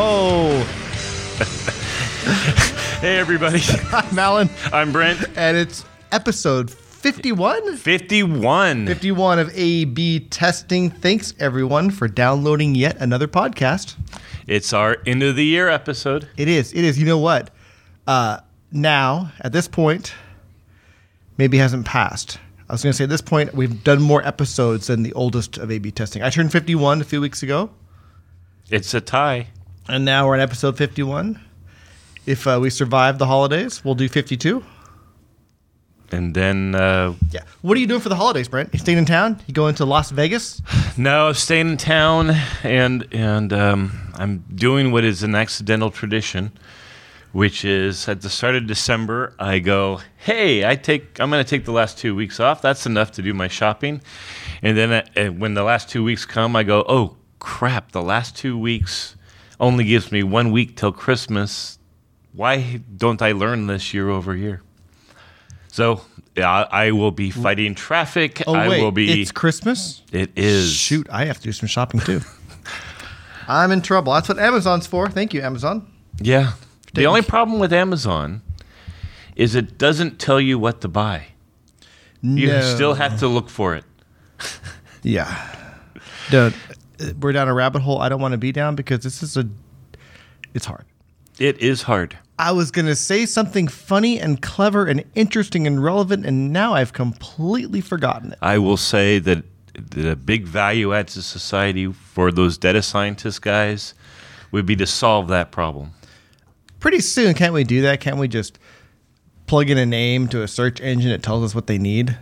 ho. Hey, everybody. I'm Alan, I'm Brent. and it's episode 51? 51. 51 of A B testing. Thanks, everyone, for downloading yet another podcast. It's our end of the year episode. It is. It is. You know what? Uh, now, at this point, maybe hasn't passed. I was going to say at this point, we've done more episodes than the oldest of A B testing. I turned 51 a few weeks ago. It's a tie. And now we're on episode 51. If uh, we survive the holidays, we'll do 52. And then, uh, Yeah. What are you doing for the holidays, Brent? You staying in town? You going to Las Vegas? no, staying in town, and and um, I'm doing what is an accidental tradition, which is at the start of December, I go, hey, I take, I'm going to take the last two weeks off. That's enough to do my shopping, and then uh, when the last two weeks come, I go, oh crap, the last two weeks only gives me one week till Christmas. Why don't I learn this year over year? So I, I will be fighting traffic. Oh, I wait. will be. It's Christmas? It is. Shoot, I have to do some shopping too. I'm in trouble. That's what Amazon's for. Thank you, Amazon. Yeah. The only problem with Amazon is it doesn't tell you what to buy. No. You still have to look for it. Yeah. Don't. We're down a rabbit hole I don't want to be down because this is a. It's hard. It is hard. I was going to say something funny and clever and interesting and relevant, and now I've completely forgotten it. I will say that the big value add to society for those data scientist guys would be to solve that problem. Pretty soon, can't we do that? Can't we just plug in a name to a search engine that tells us what they need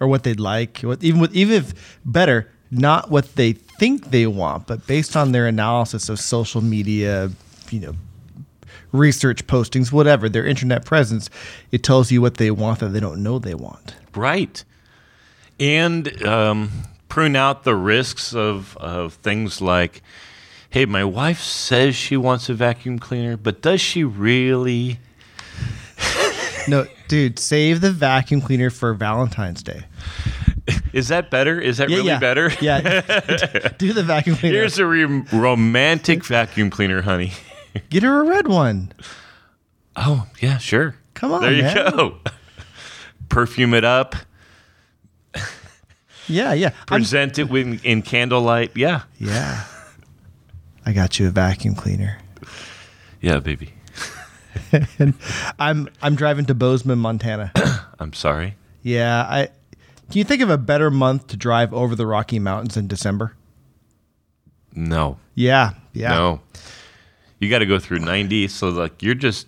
or what they'd like? What, even with even if better, not what they think they want, but based on their analysis of social media, you know, research postings, whatever their internet presence, it tells you what they want that they don't know they want. Right. And um, prune out the risks of, of things like hey, my wife says she wants a vacuum cleaner, but does she really? No, dude, save the vacuum cleaner for Valentine's Day. Is that better? Is that really yeah. better? Yeah, do the vacuum cleaner. Here's a re- romantic vacuum cleaner, honey. Get her a red one. Oh, yeah, sure. Come on, There you man. go. Perfume it up, Yeah, yeah. I'm- present it with, in candlelight. Yeah. yeah. I got you a vacuum cleaner. Yeah, baby. and I'm I'm driving to Bozeman, Montana. I'm sorry. yeah, I can you think of a better month to drive over the Rocky Mountains in December? No. Yeah, yeah. No. You got to go through 90. So, like, you're just,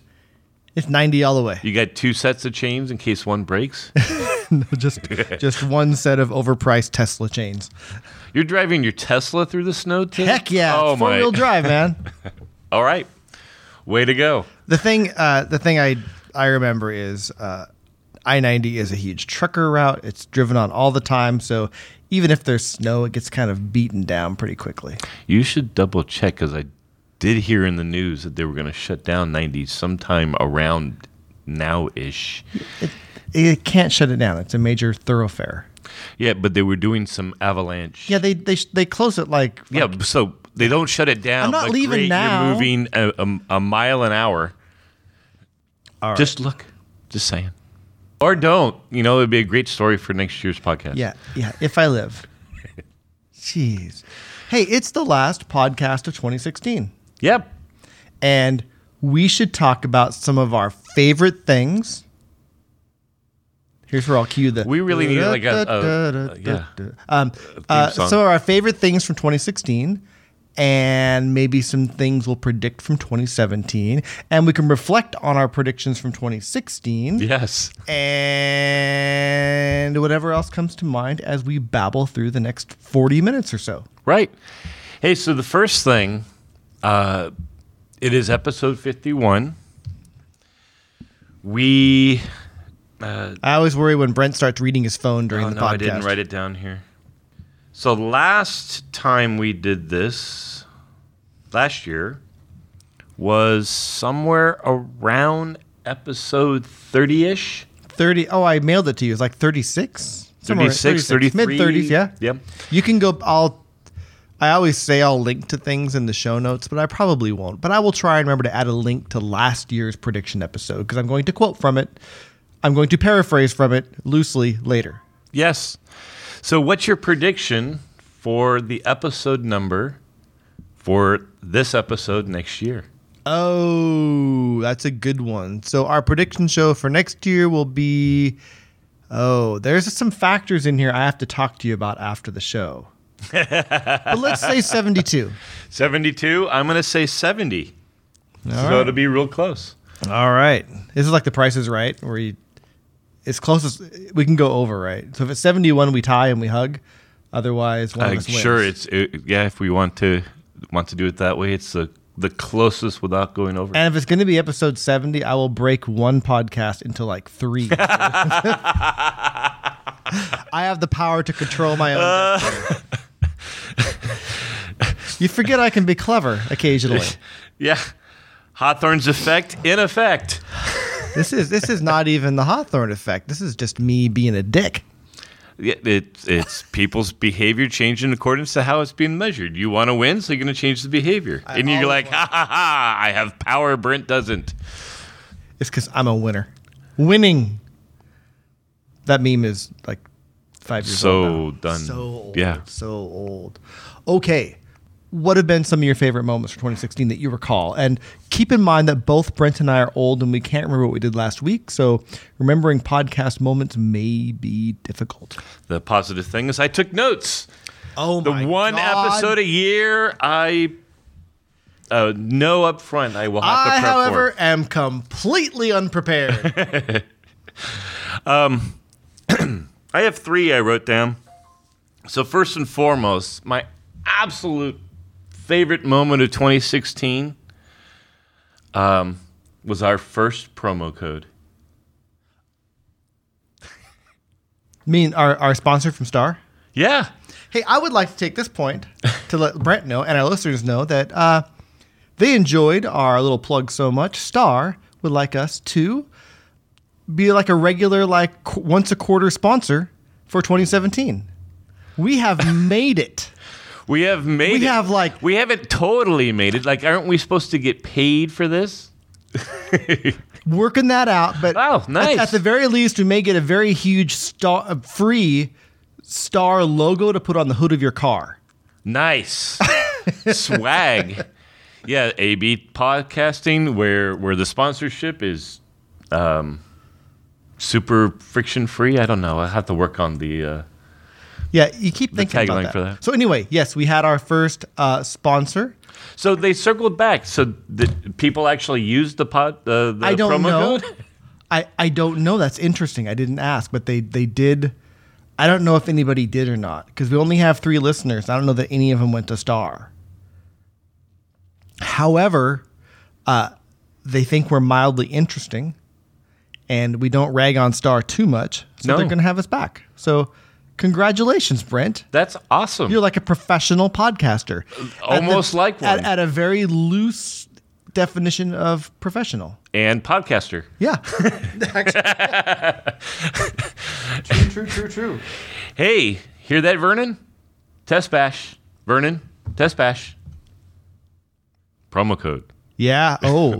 It's 90 all the way. you got two sets of chains in case one breaks. no, just just one set of overpriced Tesla chains. You're driving your Tesla through the snow, too? Heck yeah, Oh, it's four wheel drive, man. All right. Way to go. The thing, uh, the thing I I remember is uh, I ninety is a huge trucker route. It's driven on all the time, so even if there's snow, it gets kind of beaten down pretty quickly. You should double check because I did hear in the news that they were going to shut down 90 sometime around now ish. It it can't shut it down. It's a major thoroughfare. Yeah, but they were doing some avalanche. Yeah, they they they close it like, Yeah, so they don't shut it down. I'm not leaving great, now. You're moving a, a, a mile an hour. All right. Just look. Just saying. Or don't. You know, it'd be a great story for next year's podcast. yeah yeah. If I live, jeez. Hey, it's the last podcast of 2016, Yep. and we should talk about some of our favorite things. Here's where I'll cue the. We really need, like, a- a- a- yeah. Um, uh, some of our favorite things from 2016, and maybe some things we'll predict from 2017, and we can reflect on our predictions from 2016, Yes. and whatever else comes to mind as we babble through the next 40 minutes or so. Right. Hey, so the first thing, uh, it is episode 51. We. Uh, I always worry when Brent starts reading his phone during oh, the no, podcast. I didn't write it down here. So last time we did this, last year, was somewhere around episode 30 ish. 30. Oh, I mailed it to you. It's like 36? 36, 33. Mid 30s, yeah. Yep. You can go, I'll. I always say I'll link to things in the show notes, but I probably won't. But I will try and remember to add a link to last year's prediction episode because I'm going to quote from it. I'm going to paraphrase from it loosely later. Yes. So, what's your prediction for the episode number for this episode next year? Oh, that's a good one. So our prediction show for next year will be Oh, there's some factors in here I have to talk to you about after the show. but let's say 72. 72. I'm going to say 70. All so right. it'll be real close. All right. This is like the price is right, where you, as close as we can go over, right? So if it's 71, we tie and we hug. Otherwise, one of us wins. sure it's it, yeah. If we want to want to do it that way, it's the the closest without going over. And if it's going to be episode 70, I will break one podcast into like three. I have the power to control my own destiny. you forget I can be clever occasionally. yeah, Hawthorne's effect in effect. This is this is not even the Hawthorne effect. This is just me being a dick. Yeah, it's it's people's behavior changing in accordance to how it's being measured. You want to win, so you're going to change the behavior, I and you're like, ha ha ha! I have power. Brent doesn't. It's because I'm a winner. Winning. That meme is like five years So old. now. done. So old. Yeah. So old. Okay. What have been some of your favorite moments for 2016 that you recall? And keep in mind that both Brent and I are old and we can't remember what we did last week. So remembering podcast moments may be difficult. The positive thing is, I took notes. Oh, The one episode a year, I uh, know up front. I will have to I, prep however, for. am completely unprepared. um, I have three I wrote down. So first and foremost, my absolute favorite moment of 2016 um, was our first promo code. mean, our, our sponsor from Star? Yeah, Hey, I would like to take this point to let Brent know and our listeners know that uh, they enjoyed our little plug so much. Star would like us to be like a regular, like once a quarter sponsor for 2017. We have made it. We have made. We it. have, like- we haven't totally made it. Like, aren't we supposed to get paid for this? Working that out, but Oh, at- nice. at, the very least, we may get a very huge star, a free star logo to put on the hood of your car. Nice swag. Yeah, AB podcasting, where where the sponsorship is um, super friction free. I don't know. I have to work on the. Uh, Yeah, you keep thinking about that. for that. So anyway, yes, we had our first uh, sponsor. so they circled back. So people actually used the pod. Uh, the I don't promo know. code? I, I don't know. That's interesting. I didn't ask, but they they did. I don't know if anybody did or not because we only have three listeners. I don't know that any of them went to Star. However, uh, they think we're mildly interesting, and we don't rag on Star too much, so No. they're going to have us back. So, congratulations, Brent. That's awesome. You're like a professional podcaster. At Almost like at, one. at a very loose definition of professional. and podcaster. Yeah. true, true, true, true. Hey, hear that, Vernon? Test bash, Vernon. Test bash. Promo code. Yeah. Oh.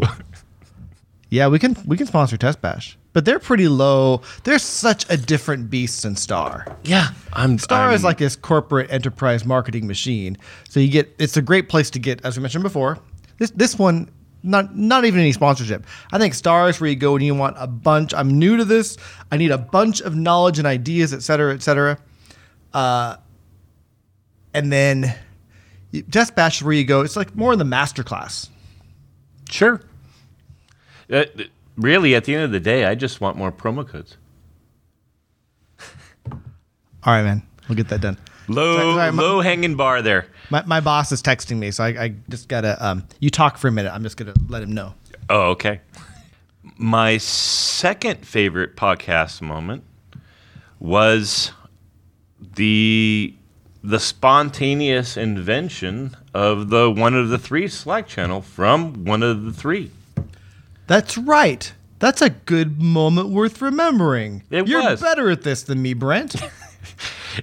yeah, we can we can sponsor Test Bash, but they're pretty low. They're such a different beast than Star. Yeah, I'm. Star I'm, is like this corporate enterprise marketing machine. So you get it's a great place to get, as we mentioned before. This this one not not even any sponsorship. I think Star is where you go when you want a bunch. I'm new to this. I need a bunch of knowledge and ideas, et cetera, et cetera. Uh, and then you- Test Bash is where you go. It's like more in the master class. Sure. Uh, really, at the end of the day, I just want more promo codes. All right, man. We'll get that done. Low, Sorry, sorry, my- low hanging bar there. My, my boss is texting me, so I, I just gotta. Um, you talk for a minute. I'm just gonna let him know. Oh, okay. My second favorite podcast moment was the the spontaneous invention of the one of the three Slack channel from one of the three. That's right. That's a good moment worth remembering. It You're was. better at this than me, Brent.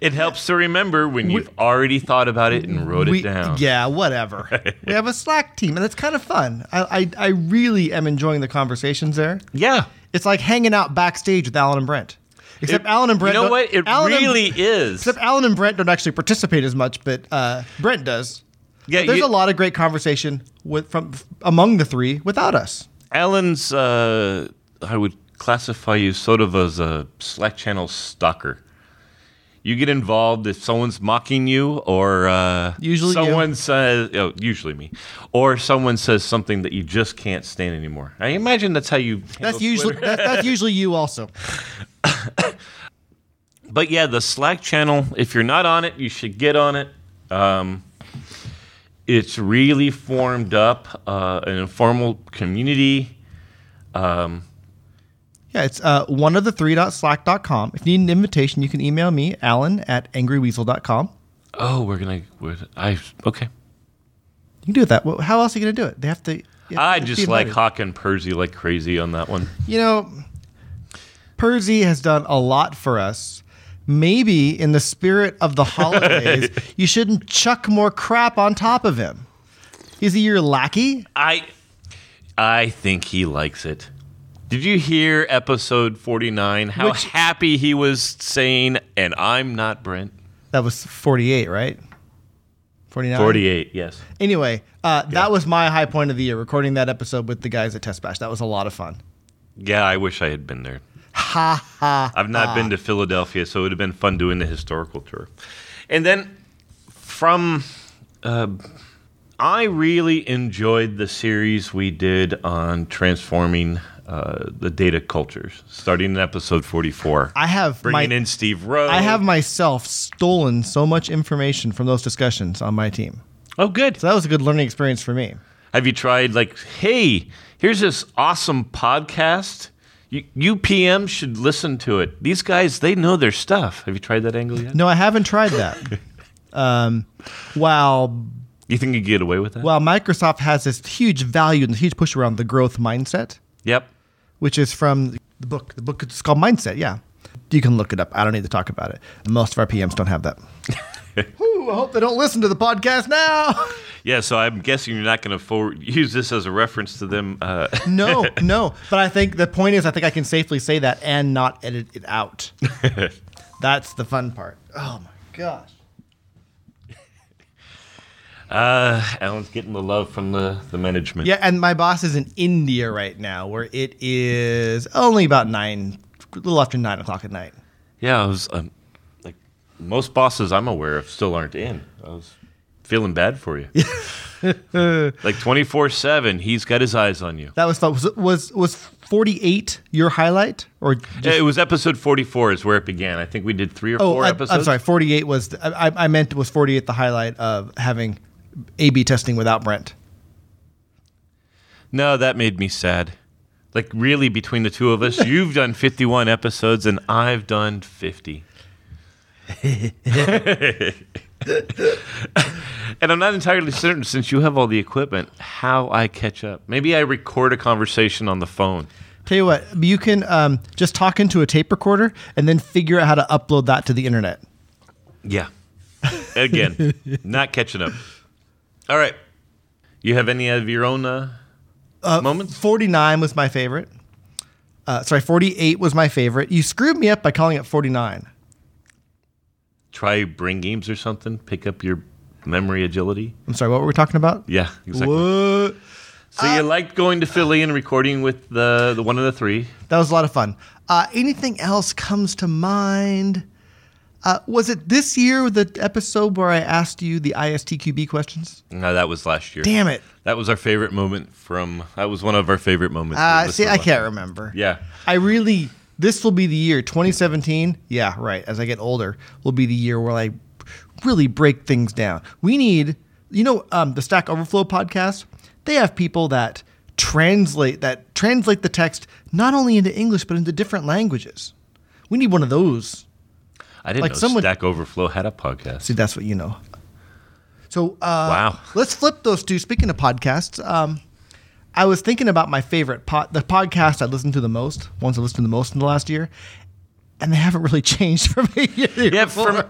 It helps to remember when you've already thought about it and wrote we, it down. Yeah, whatever. we have a Slack team, and it's kind of fun. I, I I really am enjoying the conversations there. Yeah. It's like hanging out backstage with Alan and Brent. Except It- Alan and Brent. You know what? It Alan and- really is. Except Alan and Brent don't actually participate as much, but uh, Brent does. Yeah, There's you- a lot of great conversation with from among the three without us. Alan's, uh, I would classify you sort of as a Slack channel stalker. You get involved if someone's mocking you, or uh, Usually you. someone says, oh, usually me, or someone says something that you just can't stand anymore. I imagine that's how you. That's usually Twitter. that, that's usually you also. But yeah, the Slack channel, if you're not on it, you should get on it. Um, it's really formed up uh, an informal community. Yeah, it's uh, one of the three dot slack.com. If you need an invitation, you can email me, Alan at angryweasel.com. Oh, we're gonna. We're, I okay. You can do that. Well, how else are you going to do it? They have to. have I to just like. Hawk and Percy like crazy on that one. You know, Percy has done a lot for us. Maybe in the spirit of the holidays, you shouldn't chuck more crap on top of him. Is he your lackey? I I think he likes it. Did you hear episode 49? How Which- happy he was saying, and I'm not Brent. That was 48, right? 49? 48, yes. Anyway, uh, that was my high point of the year, recording that episode with the guys at Test Bash. That was a lot of fun. Yeah, I wish I had been there. Ha ha. I've not been to Philadelphia, so it would have been fun doing the historical tour. And then from, uh, I really enjoyed the series we did on transforming uh, the data cultures, starting in episode 44. I have bringing my, in Steve Rowe. I have myself stolen so much information from those discussions on my team. Oh, good. So that was a good learning experience for me. Have you tried like, hey, here's this awesome podcast. You, PMs should listen to it. These guys, they know their stuff. Have you tried that angle yet? No, I haven't tried that. um, while You think you get away with that? while Microsoft has this huge value and huge push around the growth mindset, yep. which is from the book. The book is called Mindset. Yeah, you can look it up. I don't need to talk about it. Most of our PMs don't have that. I hope they don't listen to the podcast now. Yeah, so I'm guessing you're not going to forward use this as a reference to them. Uh, no, no. But I think the point is, I think I can safely say that and not edit it out. That's the fun part. Oh my gosh. uh, Alan's getting the love from the, the management. Yeah, and my boss is in India right now, where it is only about nine, a little after nine o'clock at night. Yeah, I was um, most bosses I'm aware of still aren't in. I was feeling bad for you. like 24 seven, he's got his eyes on you. That was fun. Was was, was forty eight your highlight or? Just, Yeah, it was episode 44 is where it began. I think we did three or oh, four I, episodes. I'm sorry. Forty eight was. The, I, I meant it was forty eight the highlight of having A/B testing without Brent. No, that made me sad. Like really, between the two of us, you've done 51 episodes and I've done 50. and I'm not entirely certain, since you have all the equipment, how I catch up. Maybe I record a conversation on the phone. Tell you what, you can um, just talk into a tape recorder and then figure out how to upload that to the internet. Yeah. Again, not catching up. All right. You have any of your own uh, moments? 49 was my favorite. Uh, sorry, 48 was my favorite. You screwed me up by calling it 49. Try bring games or something. Pick up your memory agility. I'm sorry, what were we talking about? Yeah, exactly. What? So you liked going to Philly and recording with the the one of the three. That was a lot of fun. Uh, anything else comes to mind? Uh, was it this year the episode where I asked you the ISTQB questions? No, that was last year. Damn it. That was our favorite moment from. That was one of our favorite moments. Uh, see, I can't remember. Yeah. I really, this will be the year 2017. Yeah, right. As I get older, will be the year where I really break things down. We need, you know, um, the Stack Overflow podcast. They have people that translate that translate the text not only into English but into different languages. We need one of those. I didn't Like know someone- Stack Overflow had a podcast. See, that's what you know. So, uh, Wow. Let's flip those two. Speaking of podcasts, um, I was thinking about my favorite pod, the podcast I listened to the most, ones I listened to the most in the last year, and they haven't really changed for me. Yeah, from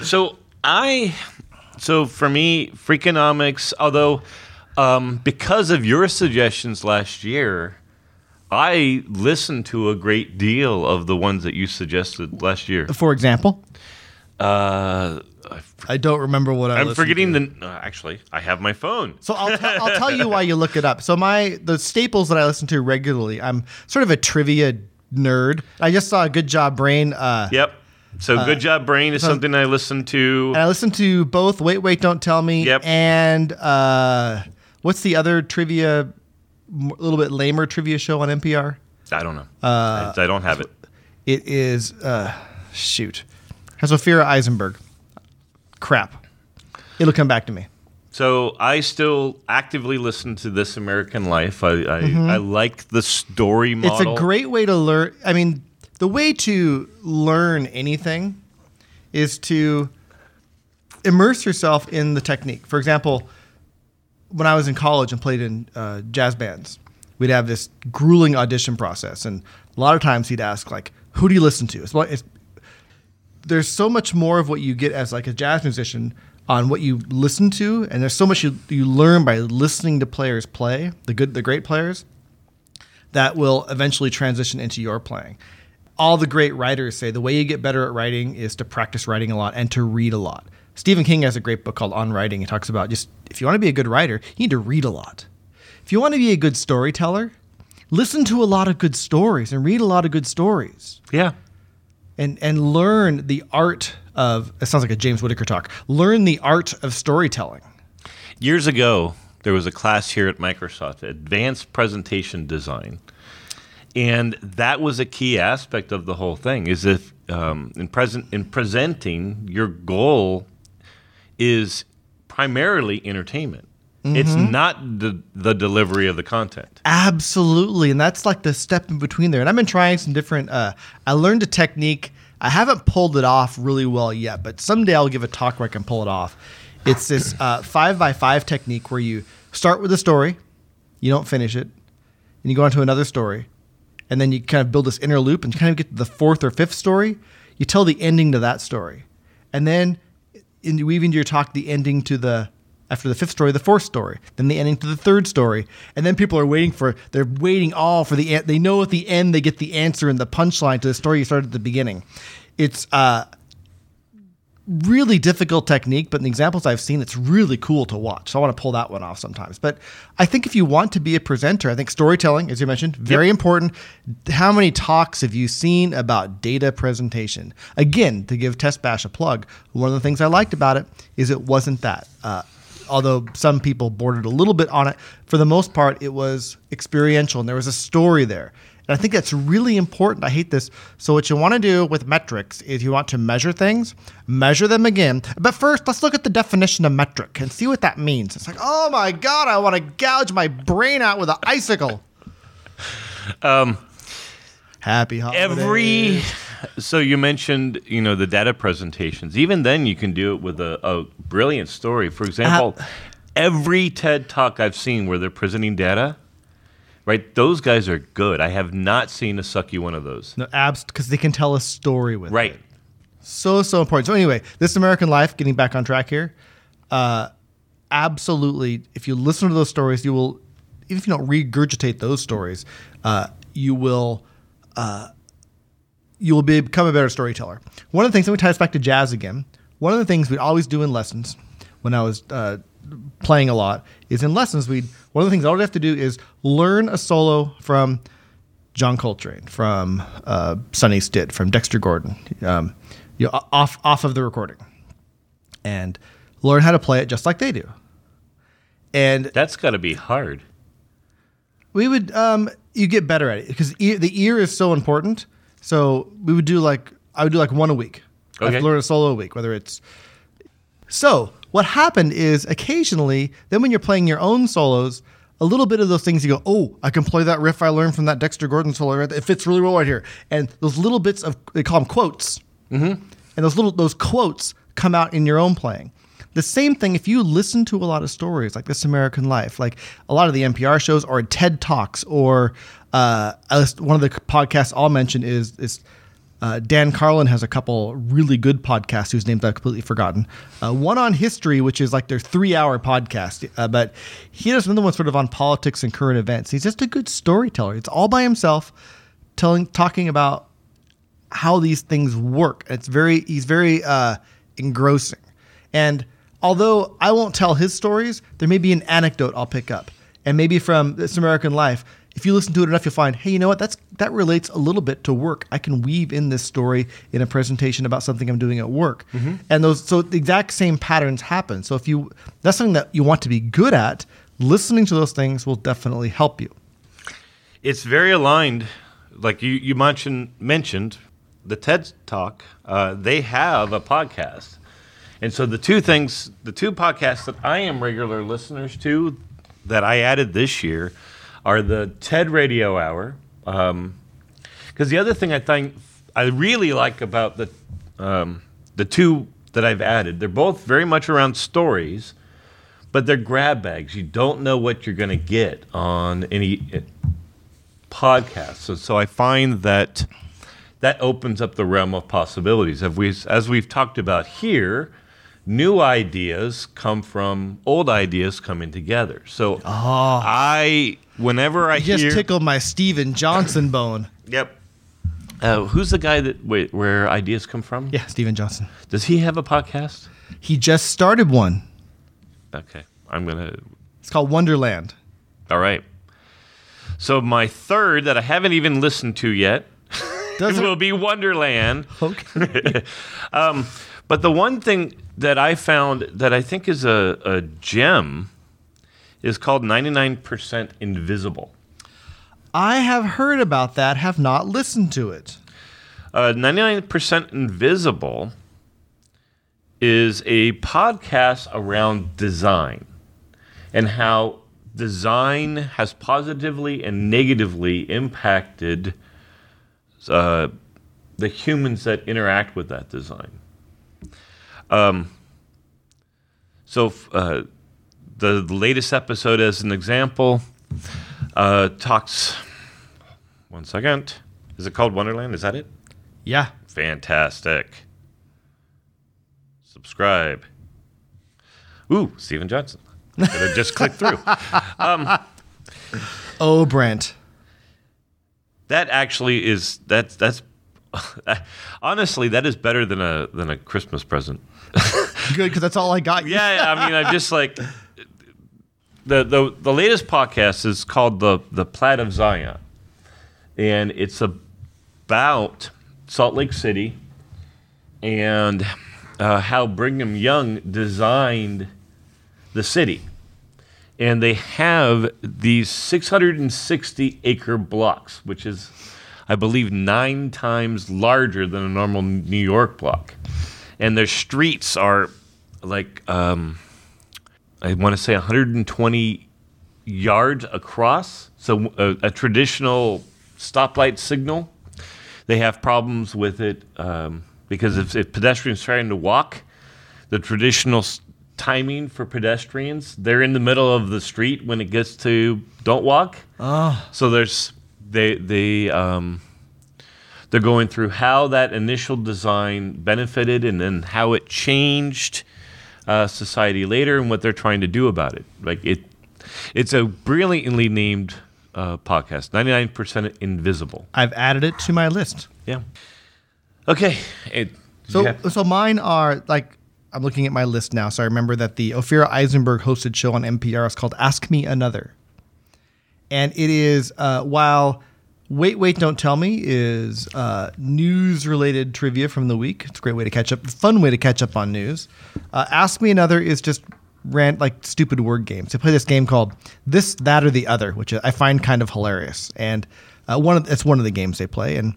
So I, so for me, Freakonomics, although um, because of your suggestions last year, I listened to a great deal of the ones that you suggested last year. For example, Uh, I don't remember what I. I'm listened forgetting to. the. Uh, actually, I have my phone. So I'll, t- I'll tell you why you look it up. So my the staples that I listen to regularly. I'm sort of a trivia nerd. I just saw a Good Job Brain. Uh, Yep. So good job, brain is something I listen to. And I listened to both Wait, Wait, Don't Tell Me Yep. and uh, what's the other trivia, a little bit lamer trivia show on NPR? I don't know. Uh, I, I don't have it. It is, uh, shoot, has Ophira Eisenberg. Crap. It'll come back to me. So I still actively listen to This American Life. I I, I like the story model. Mm-hmm. It's a great way to learn. I mean, the way to learn anything is to immerse yourself in the technique. For example, when I was in college and played in uh, jazz bands, we'd have this grueling audition process, and a lot of times he'd ask like, "Who do you listen to?" It's, it's, there's so much more of what you get as like a jazz musician on what you listen to, and there's so much you, you learn by listening to players play, the good, the great players, that will eventually transition into your playing. All the great writers say the way you get better at writing is to practice writing a lot and to read a lot. Stephen King has a great book called On Writing. He talks about just if you want to be a good writer, you need to read a lot. If you want to be a good storyteller, listen to a lot of good stories and read a lot of good stories yeah. And and learn the art of it sounds like a James Whittaker talk. Learn the art of storytelling. Years ago, there was a class here at Microsoft, Advanced Presentation Design, and that was a key aspect of the whole thing. Is if um, in present in presenting, your goal is primarily entertainment. It's Mm-hmm. not the the delivery of the content. Absolutely, and that's like the step in between there. And I've been trying some different. Uh, I learned a technique. I haven't pulled it off really well yet, but someday I'll give a talk where I can pull it off. It's this uh, five by five technique where you start with a story, you don't finish it, and you go on to another story, and then you kind of build this inner loop and you kind of get to the fourth or fifth story. You tell the ending to that story, and then in, you weave into your talk the ending to the after the fifth story, the fourth story, then the ending to the third story, and then people are waiting for they're waiting all for the they know at the end they get the answer and the punchline to the story you started at the beginning. It's uh really difficult technique, but in the examples I've seen, it's really cool to watch. So I want to pull that one off sometimes. But I think if you want to be a presenter, I think storytelling, as you mentioned, very important. How many talks have you seen about data presentation? Again, to give Test Bash a plug, one of the things I liked about it is it wasn't that. Uh, although some people bordered a little bit on it, for the most part, it was experiential and there was a story there. And I think that's really important. I hate this. So, what you want to do with metrics is you want to measure things, measure them again. But first, let's look at the definition of metric and see what that means. It's like, oh my God, I want to gouge my brain out with an icicle. Um, Happy holidays. every so you mentioned you know the data presentations even then you can do it with a, a brilliant story for example every ted talk i've seen where they're presenting data right those guys are good i have not seen a sucky one of those No, abs, because they can tell a story with it. right so so important. So anyway, this American Life, getting back on track here, uh, absolutely. If you listen to those stories, you will, even if you don't regurgitate those stories, uh, you will, uh, you will become a better storyteller. One of the things, let me tie this back to jazz again. One of the things we'd always do in lessons when I was uh, playing a lot is in lessons we'd one of the things I would have to do is learn a solo from John Coltrane, from uh, Sonny Stitt, from Dexter Gordon, um, you know, off off of the recording, and learn how to play it just like they do. And that's got to be hard we would um, you get better at it because the ear is so important. So we would do like I would do like one a week. I Okay. would learn a solo a week, whether it's so. What happened is occasionally, then when you're playing your own solos, a little bit of those things you go, oh, I can play that riff I learned from that Dexter Gordon solo. Right? It fits really well right here. And those little bits of they call them quotes, mm-hmm. and those little those quotes come out in your own playing. The same thing if you listen to a lot of stories like This American Life, like a lot of the NPR shows or TED Talks, or uh, one of the podcasts I'll mention is is Uh, Dan Carlin has a couple really good podcasts whose names I've completely forgotten. Uh, one on history, which is like their three hour podcast, uh, but he does another one sort of on politics and current events. He's just a good storyteller. It's all by himself, telling, talking about how these things work. It's very, he's very uh, engrossing. And although I won't tell his stories, there may be an anecdote I'll pick up. And maybe from This American Life, if you listen to it enough, you'll find, hey, you know what? That's that relates a little bit to work. I can weave in this story in a presentation about something I'm doing at work, and those so the exact same patterns happen. So if you that's something that you want to be good at, listening to those things will definitely help you. It's very aligned. Like you, you mentioned, mentioned the TED Talk. Uh, they have a podcast, and so the two things, the two podcasts that I am regular listeners to, that I added this year, are the TED Radio Hour. Because the other thing I think I really like about the um, the two that I've added, they're both very much around stories, but they're grab bags. You don't know what you're going to get on any podcast. So, so I find that that opens up the realm of possibilities. As, we, as we've talked about here, new ideas come from old ideas coming together. So I, whenever I You just hear, tickled my Steven Johnson bone. yep. Uh, who's the guy that wait, where ideas come from? Yeah, Steven Johnson. Does he have a podcast? He just started one. Okay, I'm gonna. It's called Wonderland. All right. So my third that I haven't even listened to yet Does it? will be Wonderland. Okay. Um, but the one thing that I found that I think is a, a gem is called 99% Invisible. I have heard about that, have not listened to it. Uh, 99% Invisible is a podcast around design and how design has positively and negatively impacted uh, the humans that interact with that design. Um, so, f- uh, the latest episode, as an example, uh, talks. One second. Is it called Wonderland? Is that it? Yeah. Fantastic. Subscribe. Ooh, Steven Johnson. Just clicked through. Oh, Brent. That actually is that's that's honestly that is better than a than a Christmas present. Good, because that's all I got. Yeah, yeah, I mean, I'm just like the the the latest podcast is called the the Plat of Zion, and it's about Salt Lake City and uh, how Brigham Young designed the city, and they have these 660 acre blocks, which is, I believe, nine times larger than a normal New York block, and their streets are like um, I want to say 120 yards across. So a, a traditional stoplight signal, they have problems with it um, because if, if pedestrians trying to walk, the traditional s- timing for pedestrians, they're in the middle of the street when it gets to don't walk. Oh, So there's they they um, they're going through how that initial design benefited and then how it changed uh, society later and what they're trying to do about it. Like it, it's a brilliantly named uh, podcast. Ninety nine percent invisible. I've added it to my list. Yeah. Okay. It, So, so mine are like I'm looking at my list now. So I remember that the Ophira Eisenberg hosted show on NPR is called Ask Me Another, and it is uh, while Wait Wait Don't Tell Me is uh, news related trivia from the week. It's a great way to catch up, fun way to catch up on news. Uh, Ask Me Another is just ran like stupid word games. They play this game called This That or the Other, which I find kind of hilarious, and uh, one of it's one of the games they play and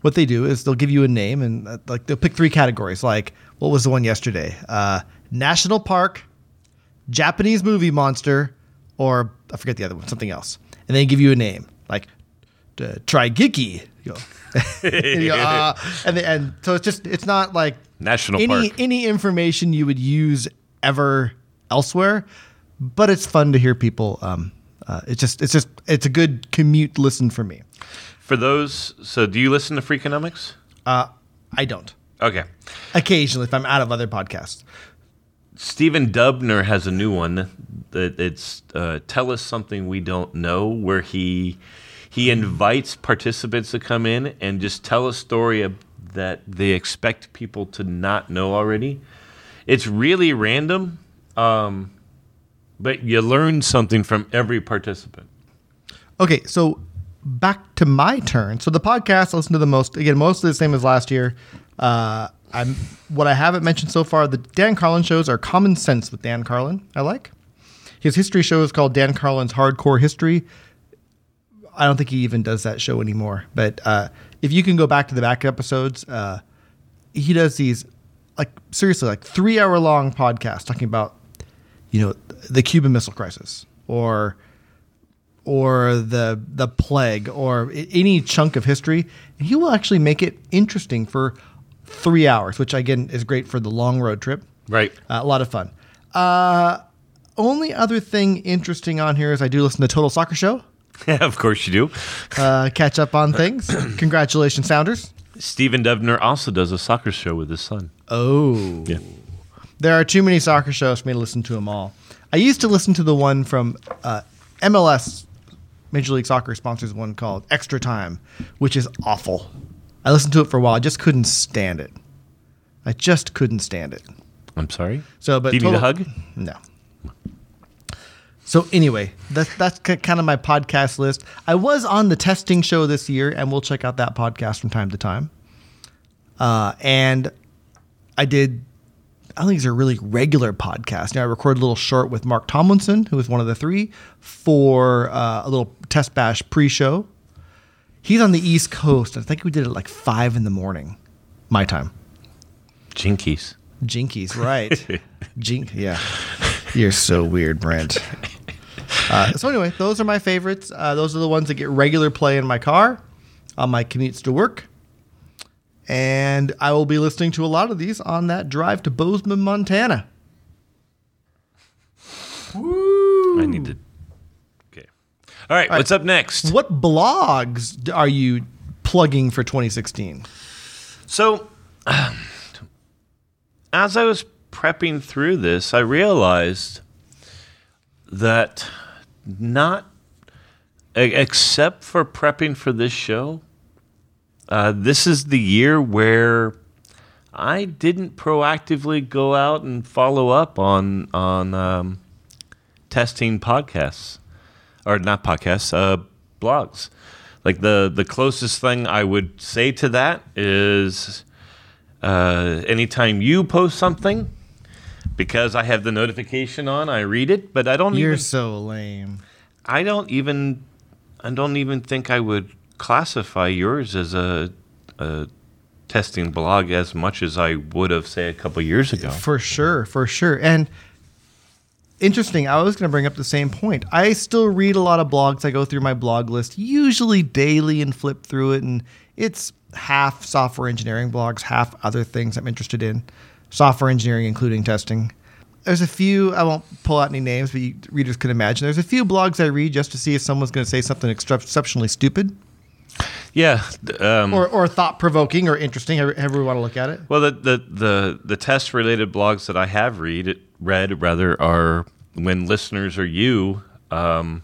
what they do is they'll give you a name and uh, like they'll pick three categories. Like what was the one yesterday? Uh, National park, Japanese movie monster, or I forget the other one, something else. And they give you a name like uh, Trigiki. You go, and, you go, uh, and, the- and so it's just it's not like National any Park. any information you would use ever elsewhere, but it's fun to hear people. Um, uh, it's just it's just it's a good commute listen for me. For those, so do you listen to Freakonomics? Uh, I don't. Okay. Occasionally, if I'm out of other podcasts. Stephen Dubner has a new one that it's uh, tell us something we don't know, where he he invites participants to come in and just tell a story that they expect people to not know already. It's really random, um, but you learn something from every participant. Okay, so back to my turn. So the podcast I listen to the most again, mostly the same as last year. Uh, I'm what I haven't mentioned so far. The Dan Carlin shows are Common Sense with Dan Carlin. I like his history show is called Dan Carlin's Hardcore History. I don't think he even does that show anymore. But uh, if you can go back to the back episodes, uh, he does these like seriously like three hour long podcasts talking about you know the Cuban Missile Crisis or or the the plague or any chunk of history, and he will actually make it interesting for three hours, which again is great for the long road trip. Right. Uh, a lot of fun. Uh, only other thing interesting on here is I do listen to Total Soccer Show. of course you do. Uh, catch up on things. Congratulations, Sounders. Stephen Dubner also does a soccer show with his son. Oh. Yeah. There are too many soccer shows for me to listen to them all. I used to listen to the one from uh, MLS, Major League Soccer sponsors one called Extra Time, which is awful. I listened to it for a while. I just couldn't stand it. I just couldn't stand it. I'm sorry. So, but do you need a total- hug? No. So anyway, that's that's kind of my podcast list. I was on the testing show this year, and we'll check out that podcast from time to time. Uh, and I did. I think these are really regular podcast. Now I recorded a little short with Mark Tomlinson, who was one of the three, for uh, a little test bash pre-show. He's on the East Coast. I think we did it like five in the morning, my time. Jinkies. Jinkies, right? Jink, yeah. You're so weird, Brent. Uh, so anyway, those are my favorites. Uh, those are the ones that get regular play in my car on my commutes to work, and I will be listening to a lot of these on that drive to Bozeman, Montana. Woo. I need to. Okay. All right. what's up next? What blogs are you plugging for 2016? So, as I was prepping through this, I realized that not, except for prepping for this show, uh, this is the year where I didn't proactively go out and follow up on on um, testing podcasts or not podcasts, uh, blogs. Like the the closest thing I would say to that is uh, anytime you post something, because I have the notification on, I read it, but I don't You're even so lame. I don't even I don't even think I would classify yours as a, a testing blog as much as I would have say a couple years ago. For sure, for sure. And interesting, I was going to bring up the same point. I still read a lot of blogs. I go through my blog list usually daily and flip through it and it's half software engineering blogs, half other things I'm interested in. Software engineering including testing. There's a few, I won't pull out any names, but you, readers can imagine. There's a few blogs I read just to see if someone's going to say something exceptionally stupid Yeah. Um, or, or thought provoking or interesting, however however we want to look at it. Well, the the the, the test related blogs that I have read read rather are when listeners or you um,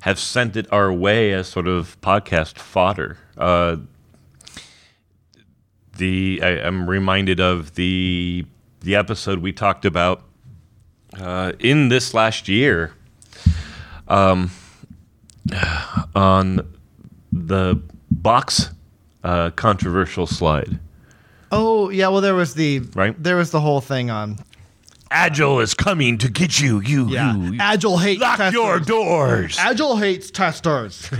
have sent it our way as sort of podcast fodder. Uh, the I, I'm reminded of the the episode we talked about uh, in this last year um, on the box uh, controversial slide. Oh, yeah, well there was the Right. there was the whole thing on Agile is coming to get you. You, Yeah. you. Agile hates Lock testers. your doors. Agile hates testers.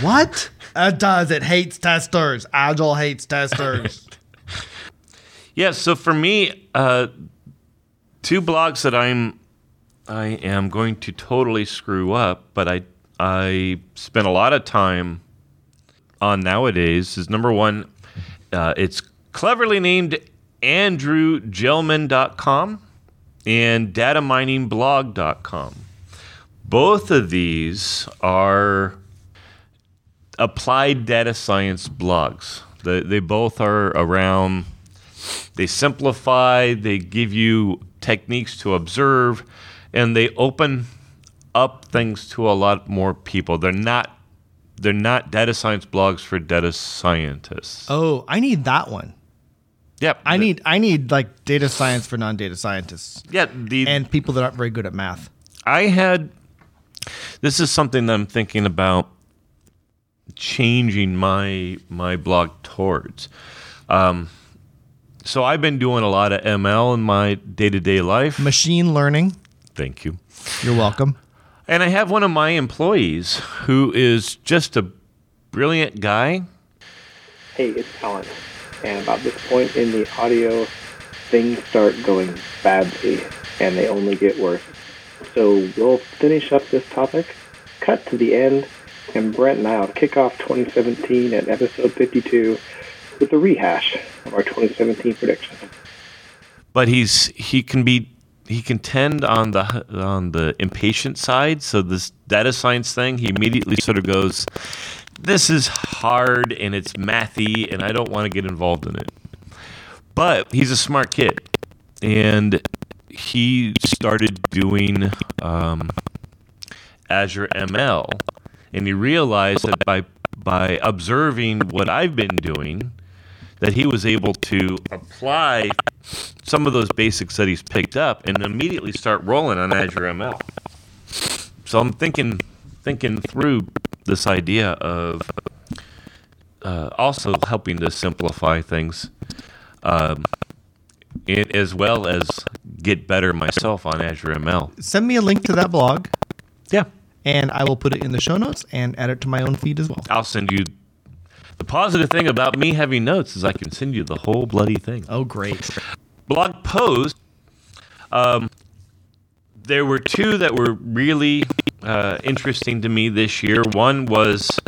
what? It does. It hates testers. Agile hates testers. Yeah. So for me, uh, two blogs that I'm, I am going to totally screw up, but I, I spend a lot of time on nowadays. Is number one, uh, it's cleverly named AndrewGelman.com and DataMiningBlog.com. Both of these are applied data science blogs. They, they both are around, they simplify, they give you techniques to observe, and they open up things to a lot more people. They're not they're not data science blogs for data scientists. Oh, I need that one. Yep. I the- need I need like data science for non-data scientists yeah, the and people that aren't very good at math. I had this is something that I'm thinking about changing my my blog towards. Um, so I've been doing a lot of ML in my day to day life. Machine learning. Thank you. You're welcome. And I have one of my employees who is just a brilliant guy. Hey, it's Alan. And about this point in the audio, things start going badly, and they only get worse. So we'll finish up this topic, cut to the end, and Brent and I will kick off 2017 at episode 52 with a rehash of our 2017 predictions. but he's he can be he can tend on the on the impatient side. So this data science thing, he immediately sort of goes, "This is hard and it's mathy, and I don't want to get involved in it." But he's a smart kid, and he started doing um, Azure ML, and he realized that by by observing what I've been doing, that he was able to apply some of those basics that he's picked up and immediately start rolling on Azure ML. So I'm thinking thinking through this idea of uh, also helping to simplify things, um, as well as get better myself on Azure ML. Send me a link to that blog Yeah, and I will put it in the show notes and add it to my own feed as well. I'll send you. The positive thing about me having notes is I can send you the whole bloody thing. Oh, great. blog post, um, there were two that were really uh, interesting to me this year. One was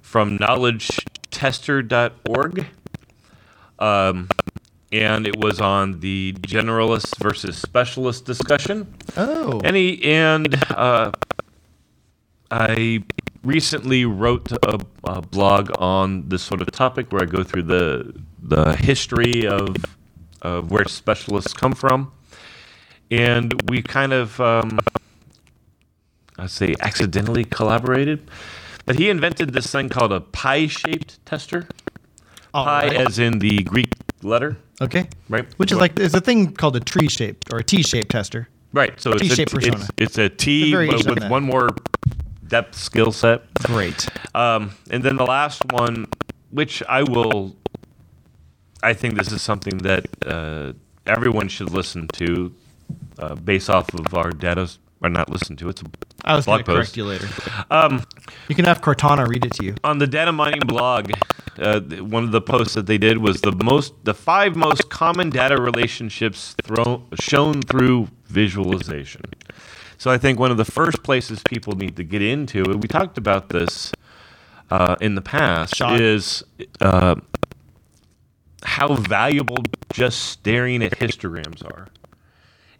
from knowledgetester.org, um, and it was on the generalist versus specialist discussion. Oh. And he and uh, I recently wrote a, a blog on this sort of topic where I go through the the history of of where specialists come from, and we kind of um, I say accidentally collaborated. But he invented this thing called a pie-shaped tester. All Pi, right. as in the Greek letter, Okay. right? Which is like there's a thing called a tree shaped or a T shaped tester. Right. So it's a, T-shaped persona. it's, it's a T It's a variation but on with one more depth skill set. Great. Um, and then the last one, which I will, I think this is something that uh, everyone should listen to, uh, based off of our data, or not listen to. It's a I was blog correct post. you later. Um, You can have Cortana read it to you. on the data mining blog, uh, one of the posts that they did was the most, the five most common data relationships thrown shown through visualization. So I think one of the first places people need to get into, and we talked about this uh, in the past, Shot. is uh, how valuable just staring at histograms are.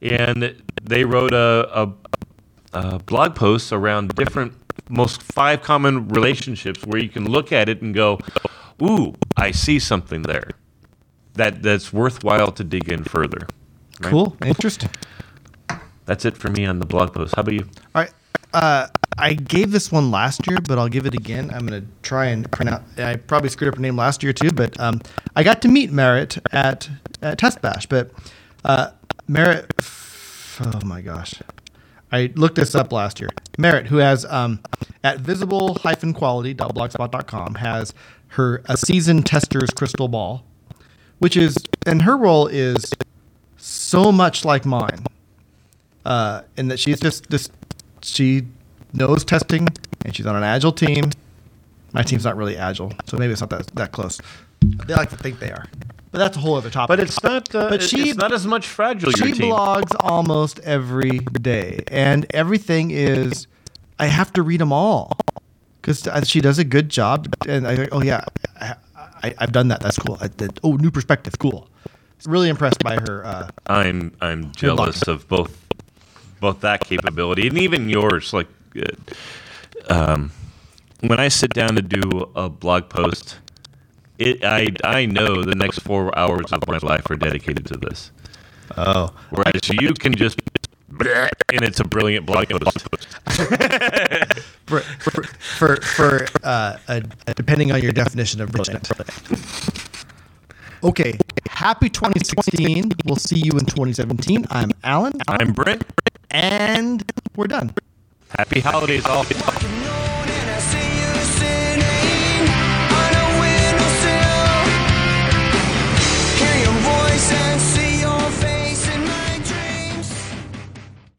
And they wrote a, a uh, blog post around different most five common relationships where you can look at it and go, "Ooh, I see something there." That that's worthwhile to dig in further. Right? Cool. Interesting. That's it for me on the blog post. How about you? All right. Uh, I gave this one last year, but I'll give it again. I'm going to try and pronounce. I probably screwed up her name last year too, but um, I got to meet Maaret at, at TestBash. But uh, Maaret, oh my gosh, I looked this up last year. Maaret, who has um, at visible-quality.blogspot.com, has her a seasoned tester's crystal ball, which is and her role is so much like mine uh, and that she's just just she knows testing and she's on an agile team. My team's not really agile, so maybe it's not that that close. They like to think they are, but that's a whole other topic. But it's not. Uh, But it- she- it's not as much fragile. she your team. blogs almost every day, and everything is. I have to read them all because she does a good job. And I think, oh yeah, I, I, I've done that. That's cool. I did, oh, new perspective, cool. Really impressed by her. Uh, I'm I'm jealous of both both that capability and even yours. Like, uh, um, when I sit down to do a blog post, it I I know the next four hours of my life are dedicated to this. Oh, Whereas you can just and it's a brilliant blog post. for for for, for uh, uh, depending on your definition of brilliant. Okay, happy 2016. We'll see you in 2017. I'm Alan, I'm Brent. And we're done. Happy holidays all.